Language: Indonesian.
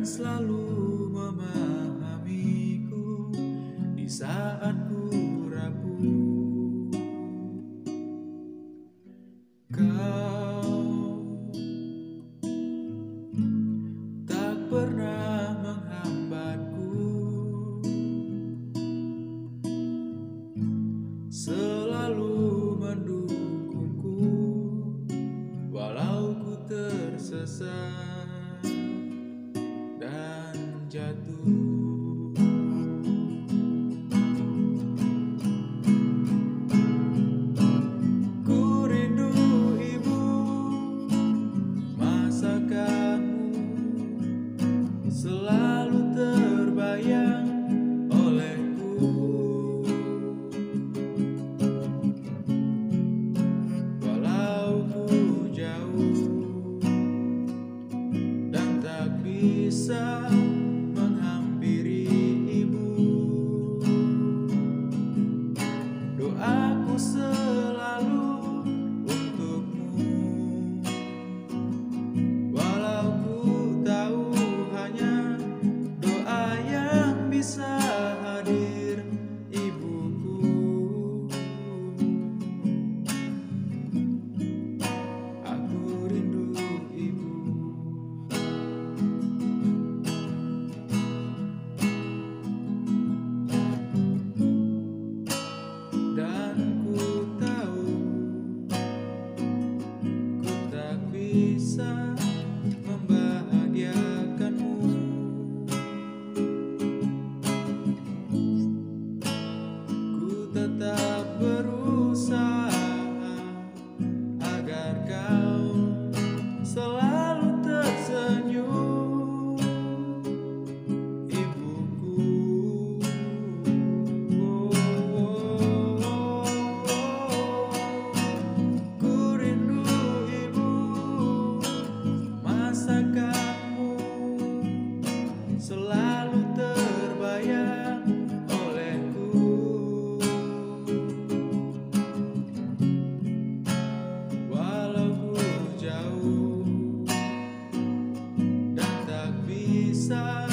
selalu memahamiku di saat ku rapuh. Kau tak pernah menghambatku, selalu mendukungku walau ku tersesat. sad Lisa. Masakanmu selalu terbayang olehku. Walau jauh dan tak bisa